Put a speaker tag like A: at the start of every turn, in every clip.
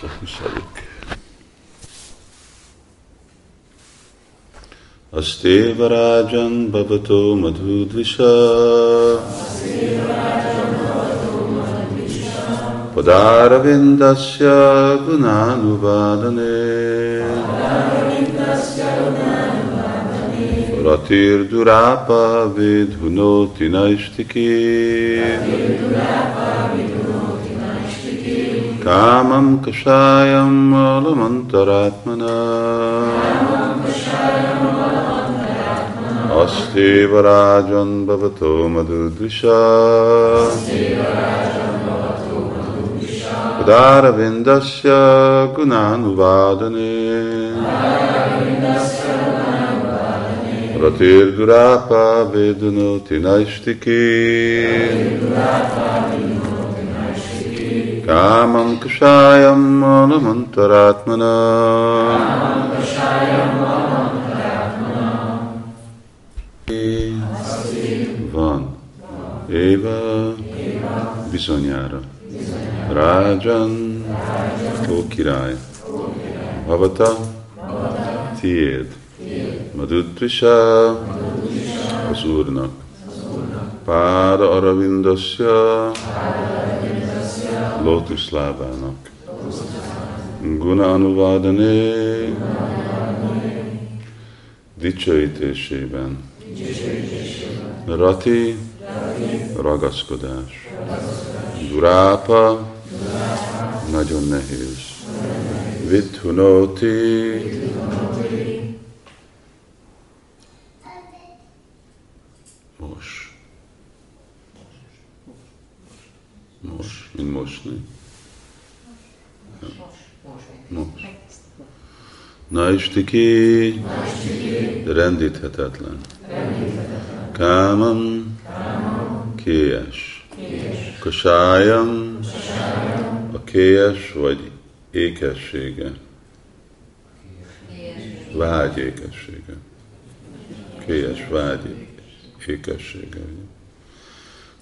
A: צריך לסלק. अस्तेव राजन् भवतो मधुद्विषा। पदारविन्दस्य गुणानुवादने। रतिर्दुरापा विधुनोति नैष्टिकी कामं कषायं मलमन्तरात्मना। अस्तीवराजन् भवतो मधुदृशा उदारविन्दस्य गुणानुवादने। रतिर्दुरापा वेदुनोति नैष्टिकी कामं कृषायं मानमन्तरात्मना Van. Eva. Bisognara. Rajan. Okirai. Bhavata. Tied. Madhutrisha. Asurna. Pada Aravindasya. Pada Aravindasya, lótuszlábának. Guna Anuvadane, dicsőítésében. Rati, ragaszkodás. Durápa, nagyon nehéz. Vidhunoti, Mos, mint mosni. Mos. Naistiki, rendíthetetlen. Kámam, kélyes. Kasájam, a kélyes vagy ékessége. Vágy ékessége. Kélyes vágy ékessége.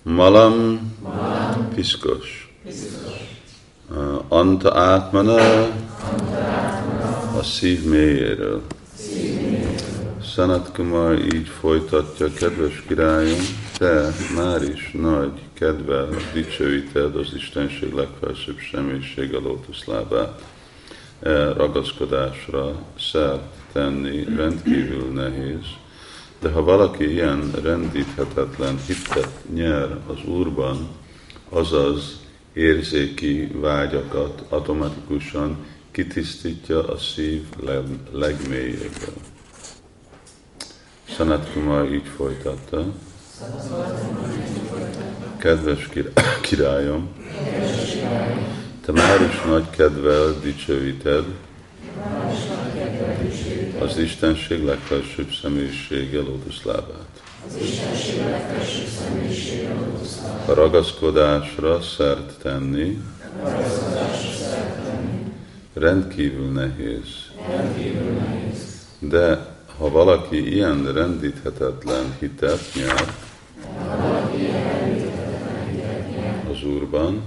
A: Malam, piszkos. Uh, Anta átmana, a szív mélyéről. Sanat Kumar így folytatja, kedves királyom, te már is nagy kedvel dicsőíted az Istenség legfelsőbb személyiség a lótuszlábát. E ragaszkodásra szert tenni rendkívül nehéz, de ha valaki ilyen rendíthetetlen hitet nyer az Úrban, azaz érzéki vágyakat automatikusan kitisztítja a szív leg- legmélyéből. Sanat Kumar így folytatta. Kedves királyom, te már is nagy kedvel dicsőíted az Istenség legfelsőbb személyisége lótuszlábát. A ragaszkodásra szert tenni rendkívül nehéz. De ha valaki ilyen rendíthetetlen hitet nyer az Úrban,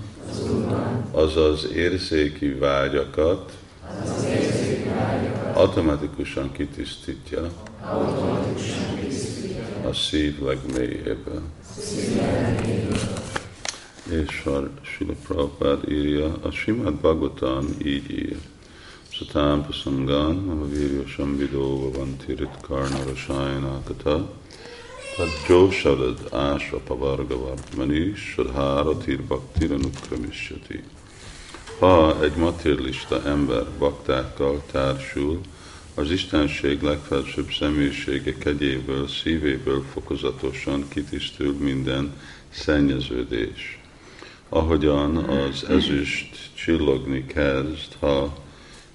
A: azaz érzéki vágyakat automatikusan kitisztítja a szív legmélyébe. És a Sila Prabhupád írja, a Simad Bhagavatam így ír. Satam Pasangan, Mama Viryosam Vidova Vantirit Karna Rasayana Kata, Tad Jósarad Ásra Pavarga Vartmani, Sadhára Tir Bhaktira Nukramishyati. Ha egy materialista ember baktákkal társul, az Istenség legfelsőbb személyisége kegyéből, szívéből fokozatosan kitisztül minden szennyeződés. Ahogyan az ezüst csillogni kezd, ha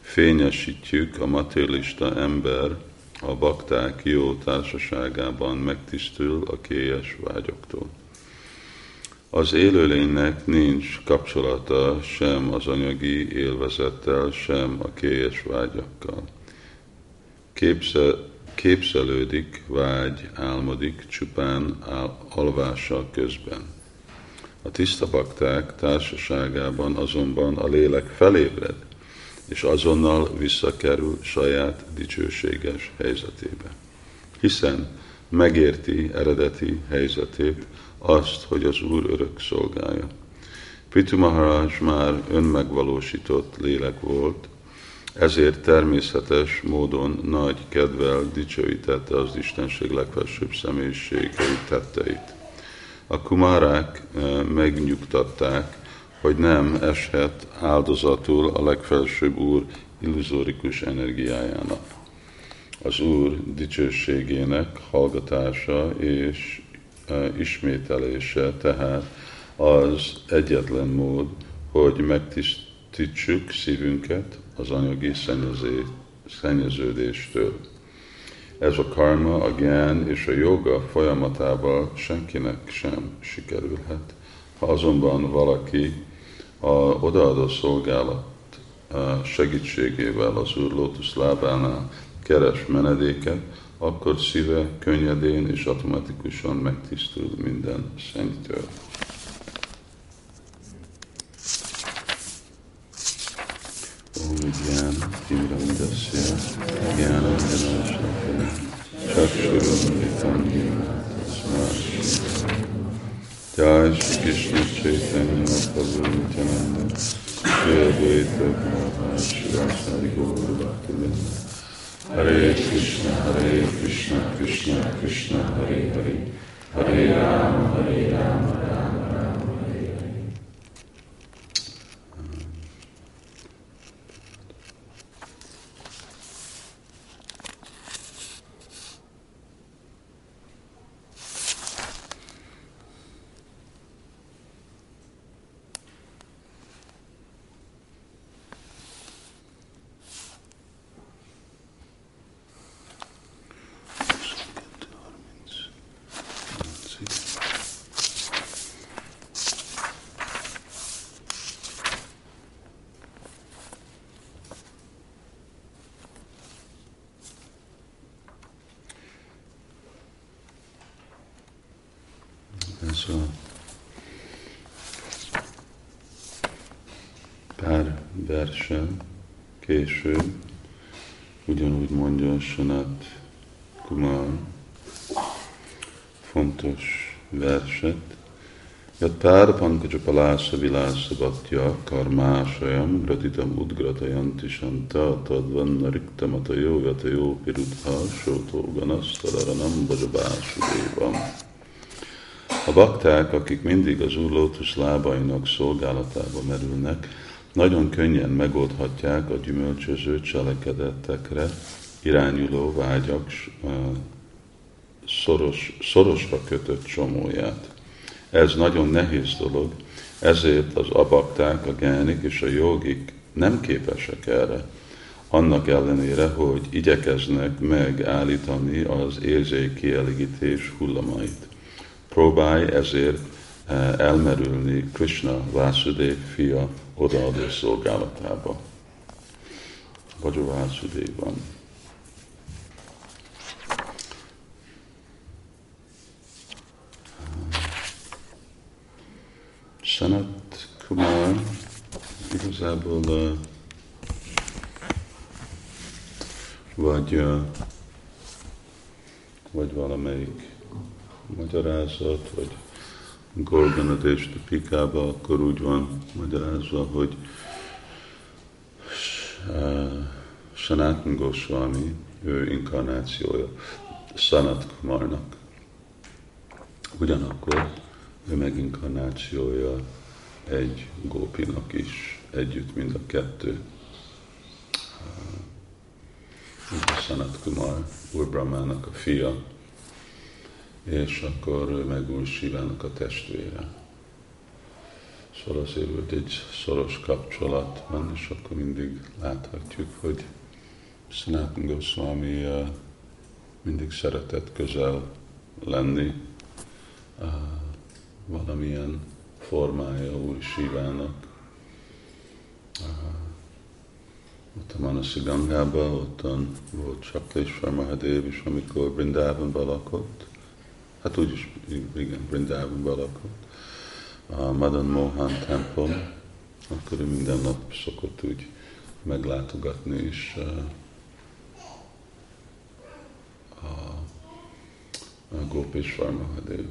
A: fényesítjük a materialista ember, a bakták jó társaságában megtisztül a kélyes vágyoktól. Az élőlénynek nincs kapcsolata sem az anyagi élvezettel, sem a kélyes vágyakkal. Képze, képzelődik, vágy, álmodik csupán ál, alvása közben. A tiszta bakták társaságában azonban a lélek felébred, és azonnal visszakerül saját dicsőséges helyzetébe. Hiszen megérti eredeti helyzetét, azt, hogy az Úr örök szolgája. Pitu Maharaj már önmegvalósított lélek volt, ezért természetes módon nagy kedvel dicsőítette az Istenség legfelsőbb személyiségei tetteit. A kumárák eh, megnyugtatták, hogy nem eshet áldozatul a legfelsőbb Úr illuzórikus energiájának. Az Úr dicsőségének hallgatása és e, ismételése tehát az egyetlen mód, hogy megtisztítsuk szívünket az anyagi szennyeződéstől. Ez a karma, a gyán és a joga folyamatával senkinek sem sikerülhet. Ha azonban valaki a odaadó szolgálat segítségével az Úr Lótusz lábánál keres menedéket, akkor szíve könnyedén és automatikusan megtisztul minden szennytől. Om Gyán, Timramidasya, Gyána Vinasakana, Chakshurumritam Tasmát. Jai Shri Krishna Chaitanya Prabhu Nityananda Jai Advaita Prabhupada Shri Gaura Bhaktivinda Hare Krishna Hare Krishna Krishna Krishna Hare Hare. Hare Rama A pár verse később ugyanúgy mondja Sanat Kumar fontos verset. Pár pankaja palásza vilásza bhaktya karmásajam gratitam udgratayanti santa jó yata jó pirudha sótó ganasztadaranam bajabásudévam. A bakták, akik mindig az Úr lótusz lábainak szolgálatába merülnek, nagyon könnyen megoldhatják a gyümölcsöző cselekedetekre irányuló vágyak szoros, szorosra kötött csomóját. Ez nagyon nehéz dolog, ezért az abakták, a gánik és a jogik nem képesek erre. Annak ellenére, hogy igyekeznek megállítani az érzék kielégítés hullamait. Próbálj ezért eh, elmerülni Krishna Vászudév fia odaadó szolgálatába. Vagy a van. Sanat Kumar igazából uh, vagy, uh, vagy valamelyik magyarázat, vagy Gorganadés Pikába, akkor úgy van magyarázva, hogy Sanatan Goswami, ő inkarnációja Sanat Kumarnak. Ugyanakkor ő meginkarnációja egy gópinak is, együtt mind a kettő. Sanat Kumar, Úr Brahmának a fia, és akkor ő meg Úr Sivának a testvére. Szóval azért volt egy szoros kapcsolat van, és akkor mindig láthatjuk, hogy Sanatan Goswami mindig szeretett közel lenni valamilyen formája Úr Sivának. Ott a Manasi Gangában, ottan volt Sakleshwar Mahadev is, amikor Brindában lakott, hát úgyis, igen, Brindában lakott, a Madan Mohan temple, akkor ő minden nap szokott úgy meglátogatni is a, a Gópésvar Mahadev.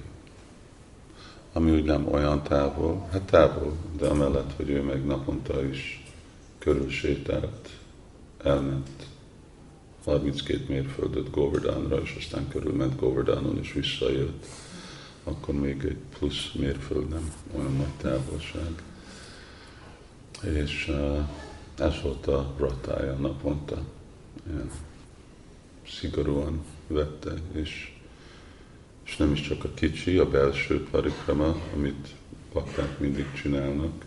A: Ami úgy nem olyan távol, hát távol, de amellett, hogy ő meg naponta is körülsétált, elment 32 mérföldet Govardhanra, és aztán körülment Govardhanon, és visszajött, akkor még egy plusz mérföld nem olyan nagy távolság. És uh, ez volt a ratája naponta. Ilyen szigorúan vette, és, és nem is csak a kicsi, a belső parikrama, amit bakták mindig csinálnak,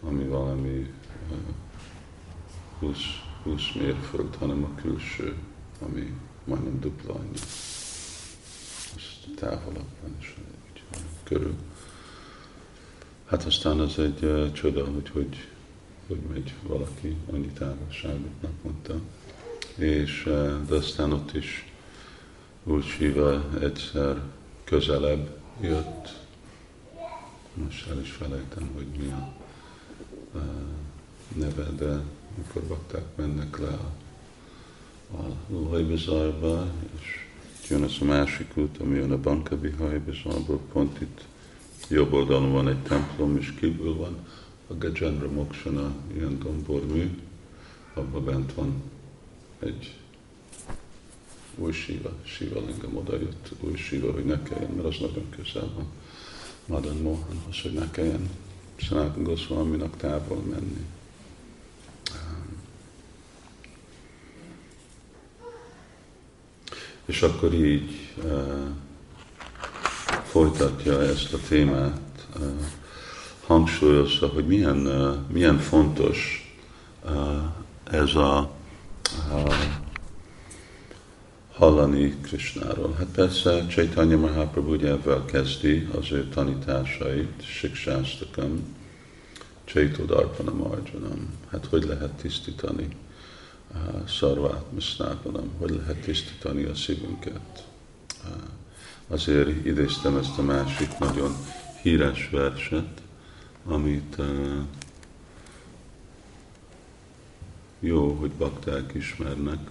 A: ami valami uh, 20, 20 mérföld, hanem a külső, ami majdnem dupla annyi. Azt távolabb van, és körül. Hát aztán az egy uh, csoda, hogy, hogy hogy megy valaki annyi távolságot naponta. És uh, de aztán ott is Siva egyszer közelebb jött, most el is felejtem, hogy mi a uh, neve, de amikor bakták mennek le a, a Lajbizarba, és jön az a másik út, ami jön a Banka Bihaj pont itt jobb oldalon van egy templom, és kívül van a Gajendra Mokshana ilyen dombormű, abban bent van egy új síva, síva lingam oda jött új síva, hogy ne kelljen, mert az nagyon közel van. Madan Mohanhoz, hogy ne kelljen Sanatan Goswaminak távol menni. És akkor így uh, folytatja ezt a témát, uh, hangsúlyozza, hogy milyen, uh, milyen fontos ez a hallani Krishnáról. Hát persze Chaitanya Mahaprabhu ugye ezzel kezdi az ő tanításait, Siksásztakam, Chaitodarpana Marjanam. Hát hogy lehet tisztítani Szarvát Misnápanam, hogy lehet tisztítani a szívünket. Azért idéztem ezt a másik nagyon híres verset, amit jó, hogy bakták ismernek.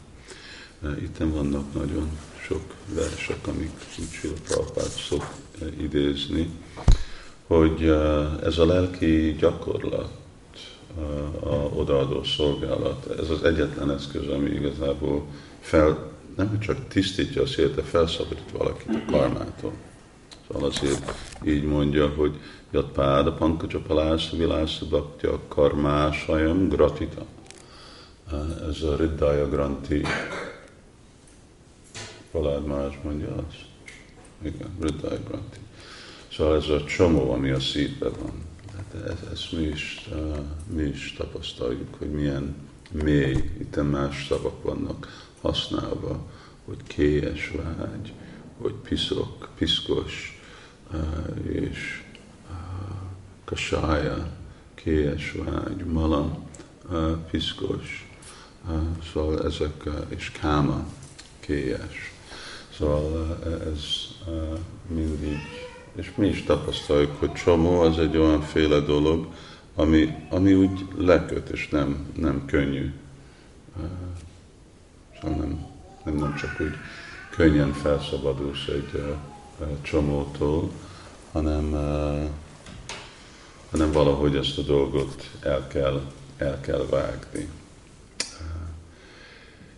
A: Itt vannak nagyon sok versek, amik úgy Prabhupád szok idézni, hogy uh, ez a lelki gyakorlat, uh, a odaadó szolgálat, ez az egyetlen eszköz, ami igazából fel, nem csak tisztítja a szélt, de felszabadít valakit a karmától. Szóval azért így mondja, hogy Jat páda pankaja palásza vilásza bhaktya karmásajam gratita. Ez a Riddaya Granti. Palád más mondja azt. Igen, Riddaya Granti. Szóval ez a csomó, ami a szívben van. Hát ezt, ezt mi, is, mi is tapasztaljuk, hogy milyen mély, itt más szavak vannak használva, hogy kélyes vágy, hogy piszok, piszkos, és kasája, kélyes vágy, malam, piszkos, szóval ezek, és káma, kélyes. Szóval ez mindig, és mi is tapasztaljuk, hogy csomó az egy olyan féle dolog, ami, ami úgy leköt, és nem, nem könnyű. Szóval nem, nem, nem csak úgy könnyen felszabadulsz egy csomótól, hanem hanem valahogy ezt a dolgot el kell, el kell vágni.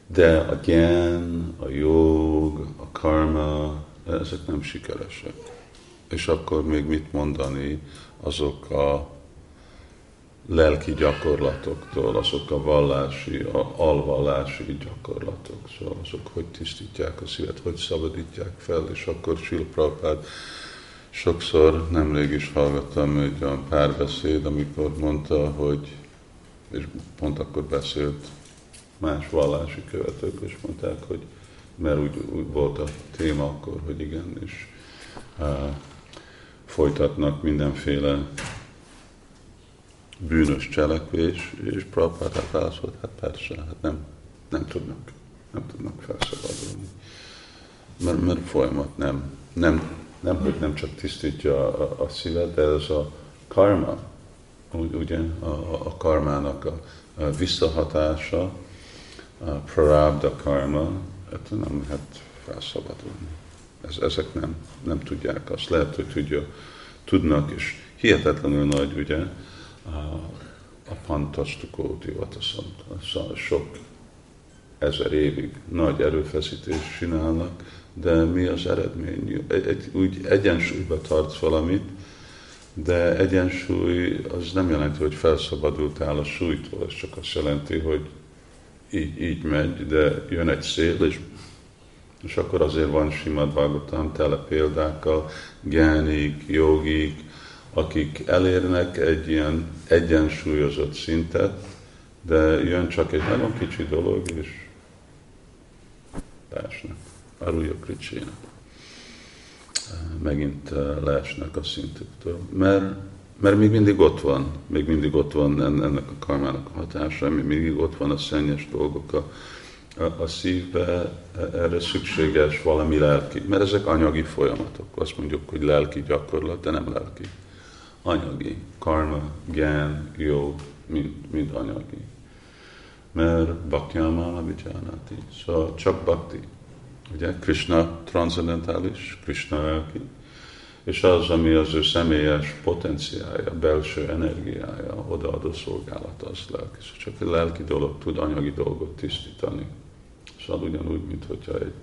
A: De a gyán, a jog, a karma, ezek nem sikeresek. És akkor még mit mondani azok a lelki gyakorlatoktól, azok a vallási, a alvallási gyakorlatok, szóval azok hogy tisztítják a szívet, hogy szabadítják fel, és akkor Silprapád Sokszor nemrég is hallgattam egy olyan párbeszéd, amikor mondta, hogy, és pont akkor beszélt más vallási követők, és mondták, hogy mert úgy, úgy volt a téma akkor, hogy igen, és uh, folytatnak mindenféle bűnös cselekvés, és Prabhupád hát válaszolt, hát persze, hát nem, nem tudnak, nem tudnak felszabadulni. Mert, mert folyamat nem, nem nem, hogy nem csak tisztítja a, a szívet, de ez a karma, ugye a, a karmának a, a visszahatása, a prarabdha karma, hát nem lehet felszabadulni. Ez, ezek nem, nem tudják azt. Lehet, hogy tudja, tudnak, és hihetetlenül nagy, ugye, a, a pantasztukóti szóval sok ezer évig nagy erőfeszítést csinálnak, de mi az eredmény? Egy, úgy egyensúlyba tartsz valamit, de egyensúly az nem jelenti, hogy felszabadultál a súlytól, ez csak azt jelenti, hogy így, így megy, de jön egy szél, és, és akkor azért van Simad Bhagavatam tele példákkal, gyánik, jogik, akik elérnek egy ilyen egyensúlyozott szintet, de jön csak egy nagyon kicsi dolog, és leesnek. Aruja Kricsina. Megint leesnek a szintüktől. Mert, mert még mindig ott van, még mindig ott van ennek a karmának a hatása, még mindig ott van a szennyes dolgok a, a, szívbe, erre szükséges valami lelki, mert ezek anyagi folyamatok. Azt mondjuk, hogy lelki gyakorlat, de nem lelki. Anyagi, karma, gyán, jó, mind, mind anyagi mert Bhaktyamana Vijnanati. Szóval csak Bhakti. Ugye Krishna transzendentális, Krishna lelki, és az, ami az ő személyes potenciája, belső energiája, odaadó szolgálata, az lelki. Szóval csak egy lelki dolog tud anyagi dolgot tisztítani. Szóval ugyanúgy, mint hogyha egy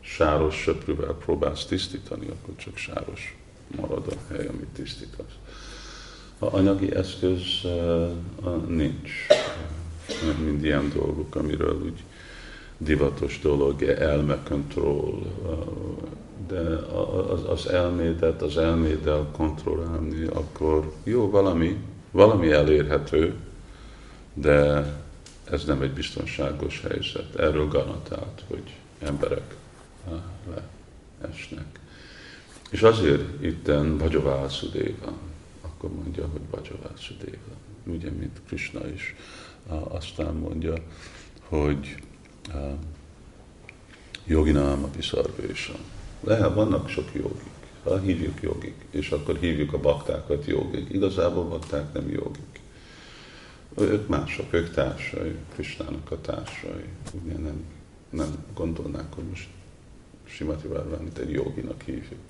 A: sáros söprűvel próbálsz tisztítani, akkor csak sáros marad a hely, amit tisztítasz. A anyagi eszköz uh, nincs mind ilyen dolgok, amiről úgy divatos dolog, elmekontroll, de az, az elmédet, az elméddel kontrollálni, akkor jó, valami, valami elérhető, de ez nem egy biztonságos helyzet. Erről garantált, hogy emberek leesnek. És azért itten Bhajavászudéva, akkor mondja, hogy Bhajavászudéva, ugye, mint Krishna is aztán mondja, hogy joginám a viszarvésa. Lehet, vannak sok jogik, ha hívjuk jogik, és akkor hívjuk a baktákat jogik. Igazából bakták nem jogik. Ők mások, ők társai, Kristának a társai. Ugye nem, nem gondolnák, hogy most Simati Várvánit egy joginak hívjuk.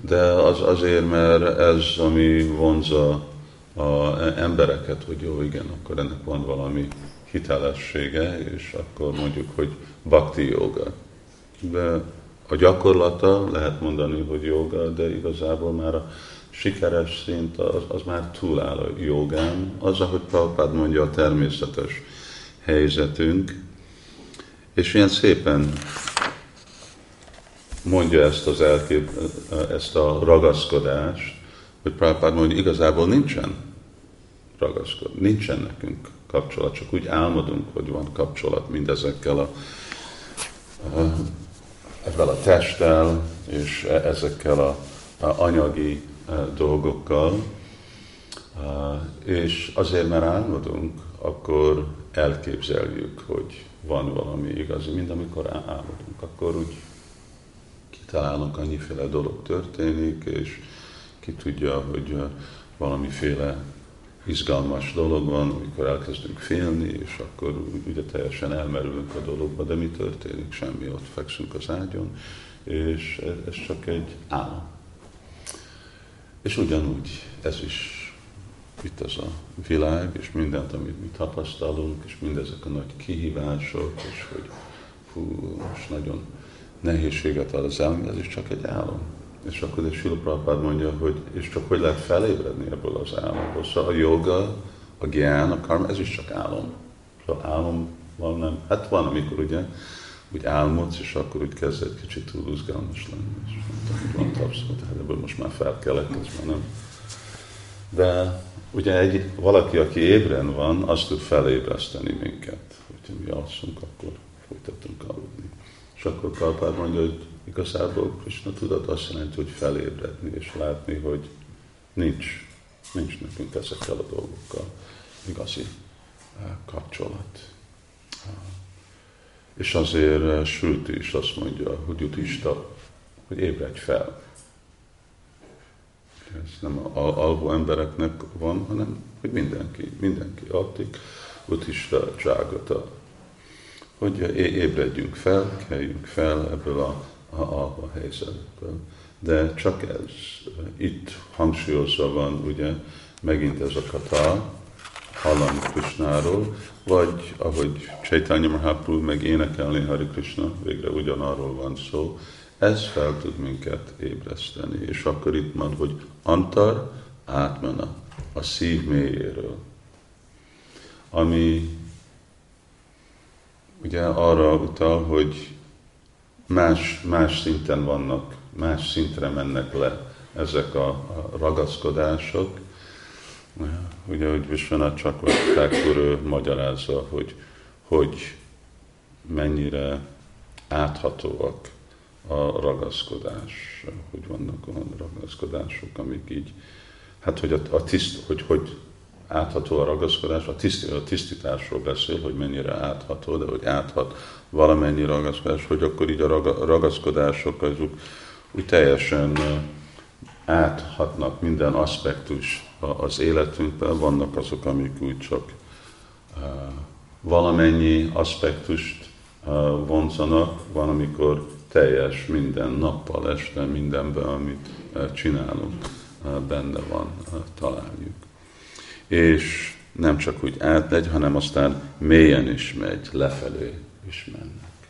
A: De az azért, mert ez, ami vonza a embereket, hogy jó, igen, akkor ennek van valami hitelessége, és akkor mondjuk, hogy bhakti joga. De a gyakorlata lehet mondani, hogy joga, de igazából már a sikeres szint az, az már túláll a jogán. Az, ahogy Prabhupád mondja, a természetes helyzetünk, és ilyen szépen mondja ezt az elkép, ezt a ragaszkodást, hogy Prabhupád mondja, igazából nincsen ragaszkod, nincsen nekünk kapcsolat, csak úgy álmodunk, hogy van kapcsolat mindezekkel a, a ezzel a testtel és e, ezekkel a, a anyagi dolgokkal, és azért, mert álmodunk, akkor elképzeljük, hogy van valami igazi, mint amikor álmodunk, akkor úgy kitalálunk, annyiféle dolog történik, és ki tudja, hogy valamiféle izgalmas dolog van, amikor elkezdünk félni, és akkor ugye teljesen elmerülünk a dologba, de mi történik? Semmi, ott fekszünk az ágyon, és ez csak egy álom. És ugyanúgy ez is itt az a világ, és mindent, amit mi tapasztalunk, és mindezek a nagy kihívások, és hogy fú, most nagyon nehézséget ad az elme, ez is csak egy álom. És akkor Sila Prabhupád mondja, hogy és csak hogy lehet felébredni ebből az álomból. Szóval a joga, a gyán, a karma, ez is csak álom. Szóval álom van, nem? Hát van, amikor ugye úgy álmodsz, és akkor úgy kezd egy kicsit túl izgalmas lenni. És van tapszol, tehát ebből most már felkelek, ez már nem. De ugye egy, valaki, aki ébren van, azt tud felébreszteni minket. Hogyha mi alszunk, akkor folytatunk aludni. És akkor Karpád mondja, hogy igazából Krishna tudat azt jelenti, hogy felébredni és látni, hogy nincs, nincs nekünk ezekkel a dolgokkal igazi eh, kapcsolat. Eh, és azért eh, Sülti is azt mondja, hogy Utista, hogy ébredj fel. Ez nem al- alvó embereknek van, hanem hogy mindenki, mindenki addig, utista, cságata, hogy ébredjünk fel, keljünk fel ebből a, a alva helyzetből. De csak ez, itt hangsúlyozva van ugye megint ez a kata, hallani Krishnáról, vagy ahogy Chaitanya Mahaprabhu meg énekelni Hari Krishna, végre ugyanarról van szó, ez fel tud minket ébreszteni. És akkor itt van, hogy antar átmana, a szív mélyéről. Ami ugye arra utal, hogy más, más szinten vannak, más szintre mennek le ezek a, a ragaszkodások. Ugye, hogy Visvanath Csakratákur magyarázza, hogy, hogy mennyire áthatóak a ragaszkodás, hogy vannak olyan ragaszkodások, amik így, hát hogy a, a tiszt, hogy, hogy átható a ragaszkodás, a, tiszt, a tisztításról beszél, hogy mennyire átható, de hogy áthat valamennyi ragaszkodás, hogy akkor így a ragaszkodások azok úgy teljesen áthatnak minden aspektus az életünkben, vannak azok, amik úgy csak valamennyi aspektust vonzanak, van, amikor teljes minden nappal, este, mindenben, amit csinálunk, benne van, találjuk. És nem csak úgy átmegy, hanem aztán mélyen is megy, lefelé is mennek.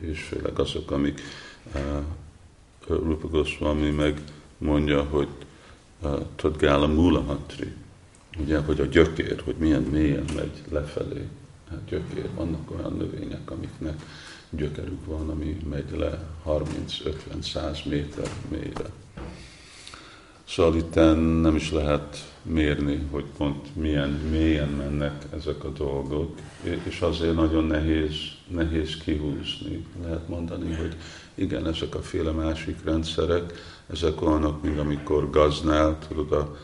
A: És főleg azok, amik Rupa Goswami meg mondja, hogy Tadgála Mulahatri, ugye, hogy a gyökér, hogy milyen mélyen megy lefelé. Hát gyökér, vannak olyan növények, amiknek gyökerük van, ami megy le 30-50-100 méter mélyre. Szóval itt nem is lehet mérni, hogy pont milyen mélyen mennek ezek a dolgok, és azért nagyon nehéz, nehéz kihúzni. Lehet mondani, hogy igen, ezek a féle másik rendszerek, ezek olyanok, mint amikor gaznál, tudod, a,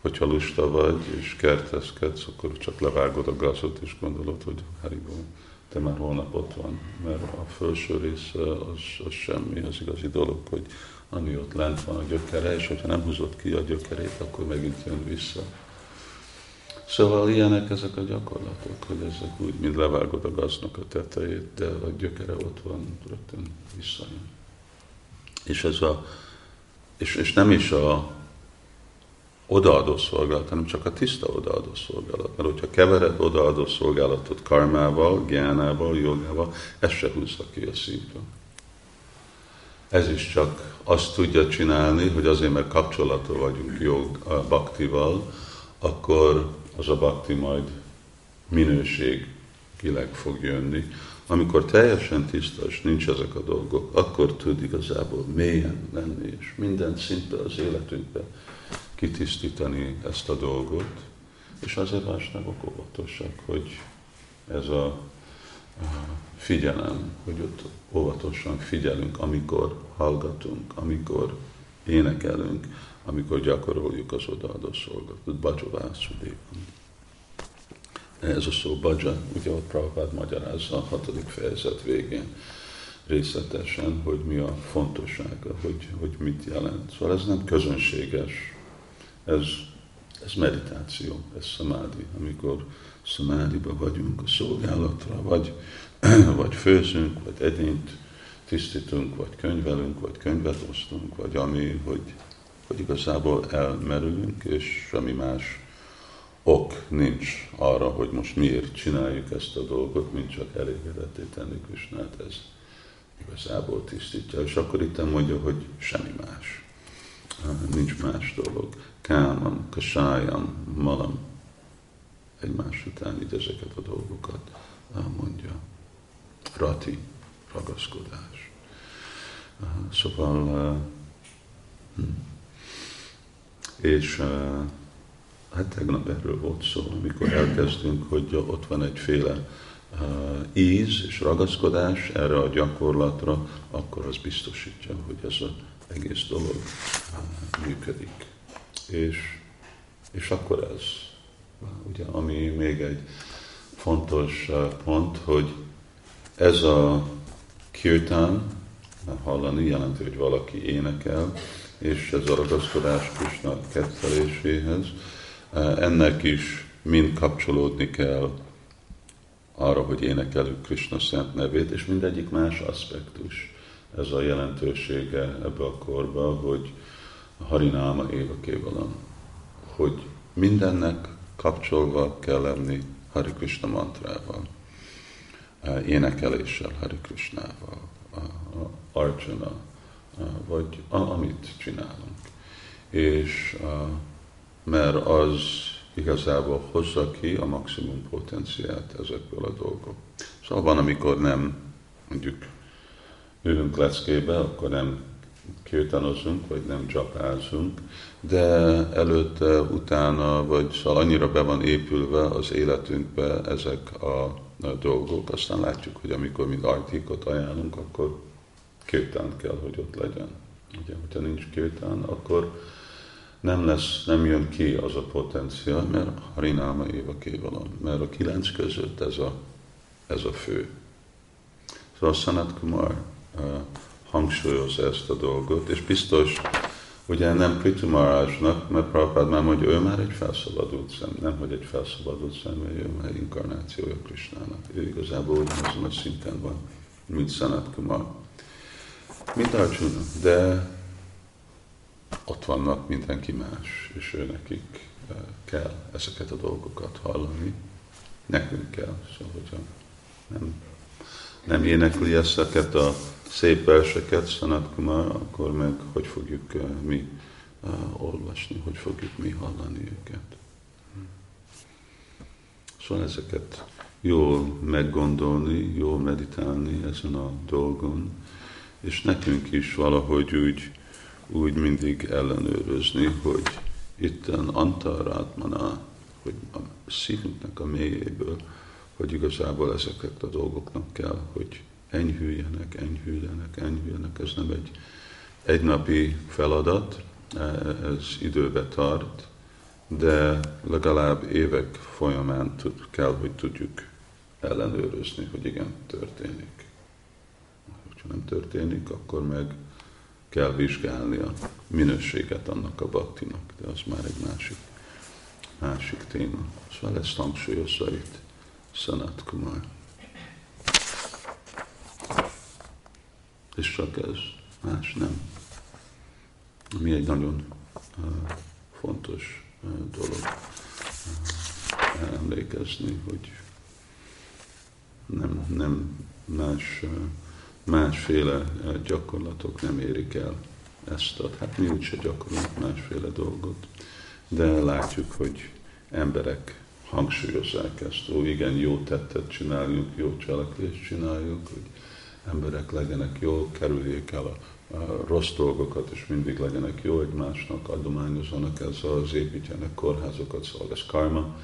A: hogyha lusta vagy, és kertezkedsz, akkor csak levágod a gazot, és gondolod, hogy Haribó, de már holnap ott van, mert a felső része az, az semmi, az igazi dolog, hogy ami ott lent van a gyökere, és hogyha nem húzott ki a gyökerét, akkor megint jön vissza. Szóval ilyenek ezek a gyakorlatok, hogy ezek úgy, mint levágod a gaznak a tetejét, de a gyökere ott van, rögtön visszajön. És ez a, és, és nem is a odaadó szolgálat, hanem csak a tiszta odaadó szolgálat. Mert hogyha kevered odaadó szolgálatot karmával, gyánával, jogával, ez se húzza ki a szívből. Ez is csak azt tudja csinálni, hogy azért, mert kapcsolatban vagyunk jog a baktival, akkor az a bakti majd minőségileg fog jönni. Amikor teljesen tiszta, és nincs ezek a dolgok, akkor tud igazából mélyen lenni, és minden szintben az életünkben kitisztítani ezt a dolgot, és azért vásnagok óvatosak, hogy ez a figyelem, hogy ott óvatosan figyelünk, amikor hallgatunk, amikor énekelünk, amikor gyakoroljuk az odaadó szolgálatot. Bajovászudékon. Ez a szó baja, ugye ott Prabhupád magyarázza a hatodik fejezet végén részletesen, hogy mi a fontossága, hogy, hogy mit jelent. Szóval ez nem közönséges, ez, ez meditáció, ez samádi, amikor szamádiba vagyunk a szolgálatra, vagy, vagy főzünk, vagy edényt tisztítunk, vagy könyvelünk, vagy könyvet osztunk, vagy ami, hogy, hogy igazából elmerülünk, és semmi más ok nincs arra, hogy most miért csináljuk ezt a dolgot, mint csak elégedetté tenni Krisnát, ez igazából tisztítja. És akkor itt mondja, hogy semmi más. Nincs más dolog. Kámam, kasájam, malam, egymás után így ezeket a dolgokat mondja. Rati, ragaszkodás. Szóval, hm. és hát tegnap erről volt szó, amikor elkezdünk, hogy ott van egyféle íz és ragaszkodás erre a gyakorlatra, akkor az biztosítja, hogy ez az egész dolog működik. És, és akkor ez Ugye, ami még egy fontos uh, pont, hogy ez a kirtán, hallani jelenti, hogy valaki énekel, és ez a ragaszkodás Krishna ketteléséhez, ennek is mind kapcsolódni kell arra, hogy énekelük Krishna szent nevét, és mindegyik más aspektus. Ez a jelentősége ebbe a korba, hogy Harináma Éva Kévalam, hogy mindennek kapcsolva kell lenni Hari Krishna mantrával, énekeléssel Hari Krishnával, archana, vagy amit csinálunk. És mert az igazából hozza ki a maximum potenciát ezekből a dolgok. Szóval van, amikor nem, mondjuk ülünk leckébe, akkor nem kirtanozunk, vagy nem csapázunk, de előtte, utána, vagy szóval annyira be van épülve az életünkbe ezek a, a dolgok, aztán látjuk, hogy amikor mi artikot ajánlunk, akkor kirtán kell, hogy ott legyen. Ugye, hogyha nincs kirtán, akkor nem lesz, nem jön ki az a potenciál, mert Harináma Éva Kévalom, mert a kilenc között ez a, ez a fő. Szóval Sanat Kumar uh, hangsúlyozza ezt a dolgot, és biztos, ugye nem Prithu Maharajnak, mert Prabhupád már mondja, ő már egy felszabadult szem, nem hogy egy felszabadult szem, ő már inkarnációja Krisnának. Ő igazából ugyanazon a szinten van, mint Sanat Kumar. Mint Arjuna, de ott vannak mindenki más, és ő nekik eh, kell ezeket a dolgokat hallani. Nekünk kell, szóval hogyha nem, nem énekli ezeket a szép verseket Sanat akkor meg hogy fogjuk uh, mi uh, olvasni, hogy fogjuk mi hallani őket. Szóval ezeket jól meggondolni, jól meditálni ezen a dolgon, és nekünk is valahogy úgy úgy mindig ellenőrizni, hogy itten antarátmaná, hogy a szívünknek a mélyéből, hogy igazából ezeket a dolgoknak kell, hogy enyhüljenek, enyhüljenek, enyhüljenek. Ez nem egy egynapi feladat, ez időbe tart, de legalább évek folyamán tud, kell, hogy tudjuk ellenőrizni, hogy igen, történik. Ha nem történik, akkor meg kell vizsgálni a minőséget annak a baktinak, de az már egy másik, másik téma. Szóval ezt hangsúlyozza itt Sanat Kumar. És csak ez, más nem. Ami egy nagyon uh, fontos uh, dolog uh, emlékezni, hogy nem, nem más uh, másféle eh, gyakorlatok nem érik el ezt a, hát mi úgyse gyakorlunk másféle dolgot, de látjuk, hogy emberek hangsúlyozzák ezt, ó igen, jó tettet csináljunk, jó cselekvést csináljuk, hogy emberek legyenek jó, kerüljék el a, a rossz dolgokat, és mindig legyenek jó egymásnak, adományozzanak ezzel, az építjenek kórházokat, szóval ez karma,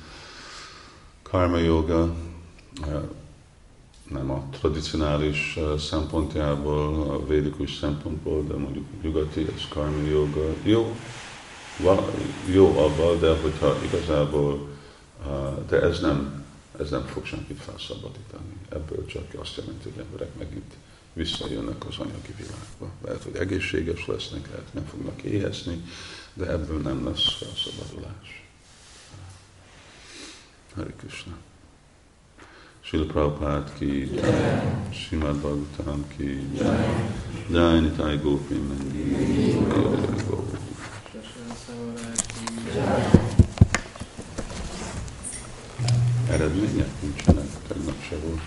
A: karma joga, eh, nem a tradicionális szempontjából, a védikus szempontból, de mondjuk a nyugati, ez karmi joga. Jó, jó abban, de hogyha igazából, de ez nem, ez nem fog senkit felszabadítani. Ebből csak azt jelenti, hogy emberek megint visszajönnek az anyagi világba. Lehet, hogy egészséges lesznek, lehet, nem fognak éhezni, de ebből nem lesz felszabadulás. Hari Krishna. Srila Prabhupada ki, Srimad Bhagavatam ki, Jai Nitai Gopi Mendi, Eredmények nincsenek, tegnap se volt.